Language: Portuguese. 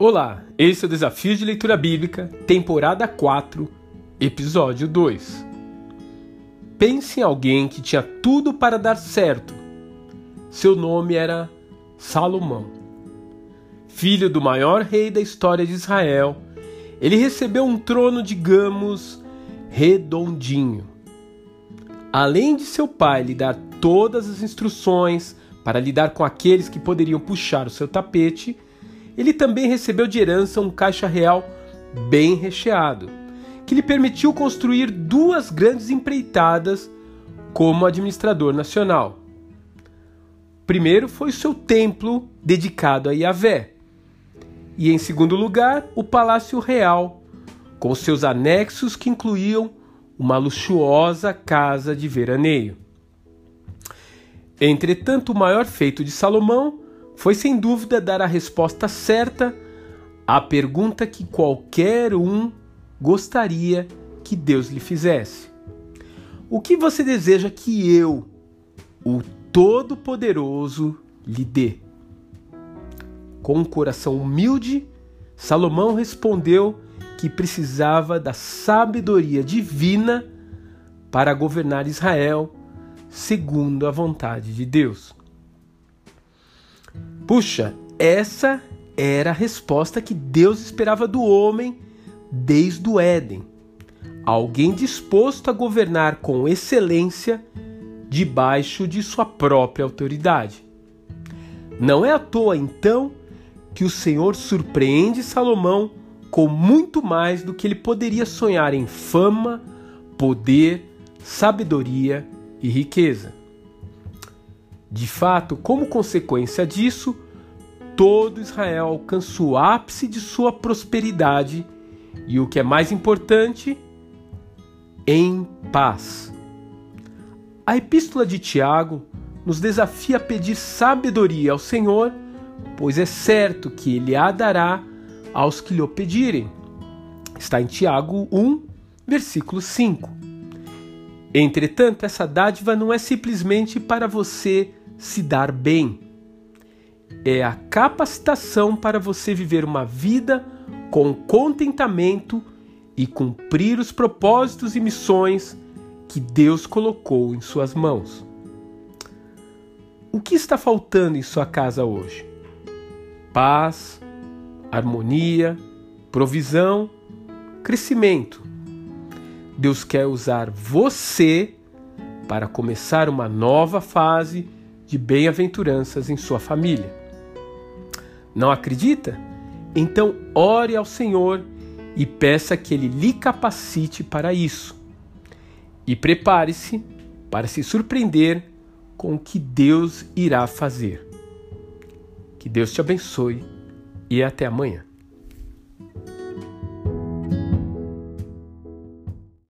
Olá, esse é o Desafio de Leitura Bíblica, temporada 4, episódio 2. Pense em alguém que tinha tudo para dar certo. Seu nome era Salomão. Filho do maior rei da história de Israel, ele recebeu um trono, digamos, redondinho. Além de seu pai lhe dar todas as instruções para lidar com aqueles que poderiam puxar o seu tapete, ele também recebeu de herança um caixa real bem recheado, que lhe permitiu construir duas grandes empreitadas como administrador nacional. Primeiro foi o seu templo dedicado a Yahvé, e em segundo lugar, o Palácio Real, com seus anexos que incluíam uma luxuosa casa de veraneio. Entretanto, o maior feito de Salomão foi sem dúvida dar a resposta certa à pergunta que qualquer um gostaria que Deus lhe fizesse. O que você deseja que eu, o Todo-Poderoso, lhe dê? Com um coração humilde, Salomão respondeu que precisava da sabedoria divina para governar Israel segundo a vontade de Deus. Puxa, essa era a resposta que Deus esperava do homem desde o Éden. Alguém disposto a governar com excelência debaixo de sua própria autoridade. Não é à toa, então, que o Senhor surpreende Salomão com muito mais do que ele poderia sonhar em fama, poder, sabedoria e riqueza. De fato, como consequência disso, todo Israel alcança o ápice de sua prosperidade e, o que é mais importante, em paz. A epístola de Tiago nos desafia a pedir sabedoria ao Senhor, pois é certo que ele a dará aos que lhe pedirem. Está em Tiago 1, versículo 5. Entretanto, essa dádiva não é simplesmente para você se dar bem. É a capacitação para você viver uma vida com contentamento e cumprir os propósitos e missões que Deus colocou em suas mãos. O que está faltando em sua casa hoje? Paz, harmonia, provisão, crescimento. Deus quer usar você para começar uma nova fase de bem-aventuranças em sua família. Não acredita? Então ore ao Senhor e peça que Ele lhe capacite para isso. E prepare-se para se surpreender com o que Deus irá fazer. Que Deus te abençoe e até amanhã.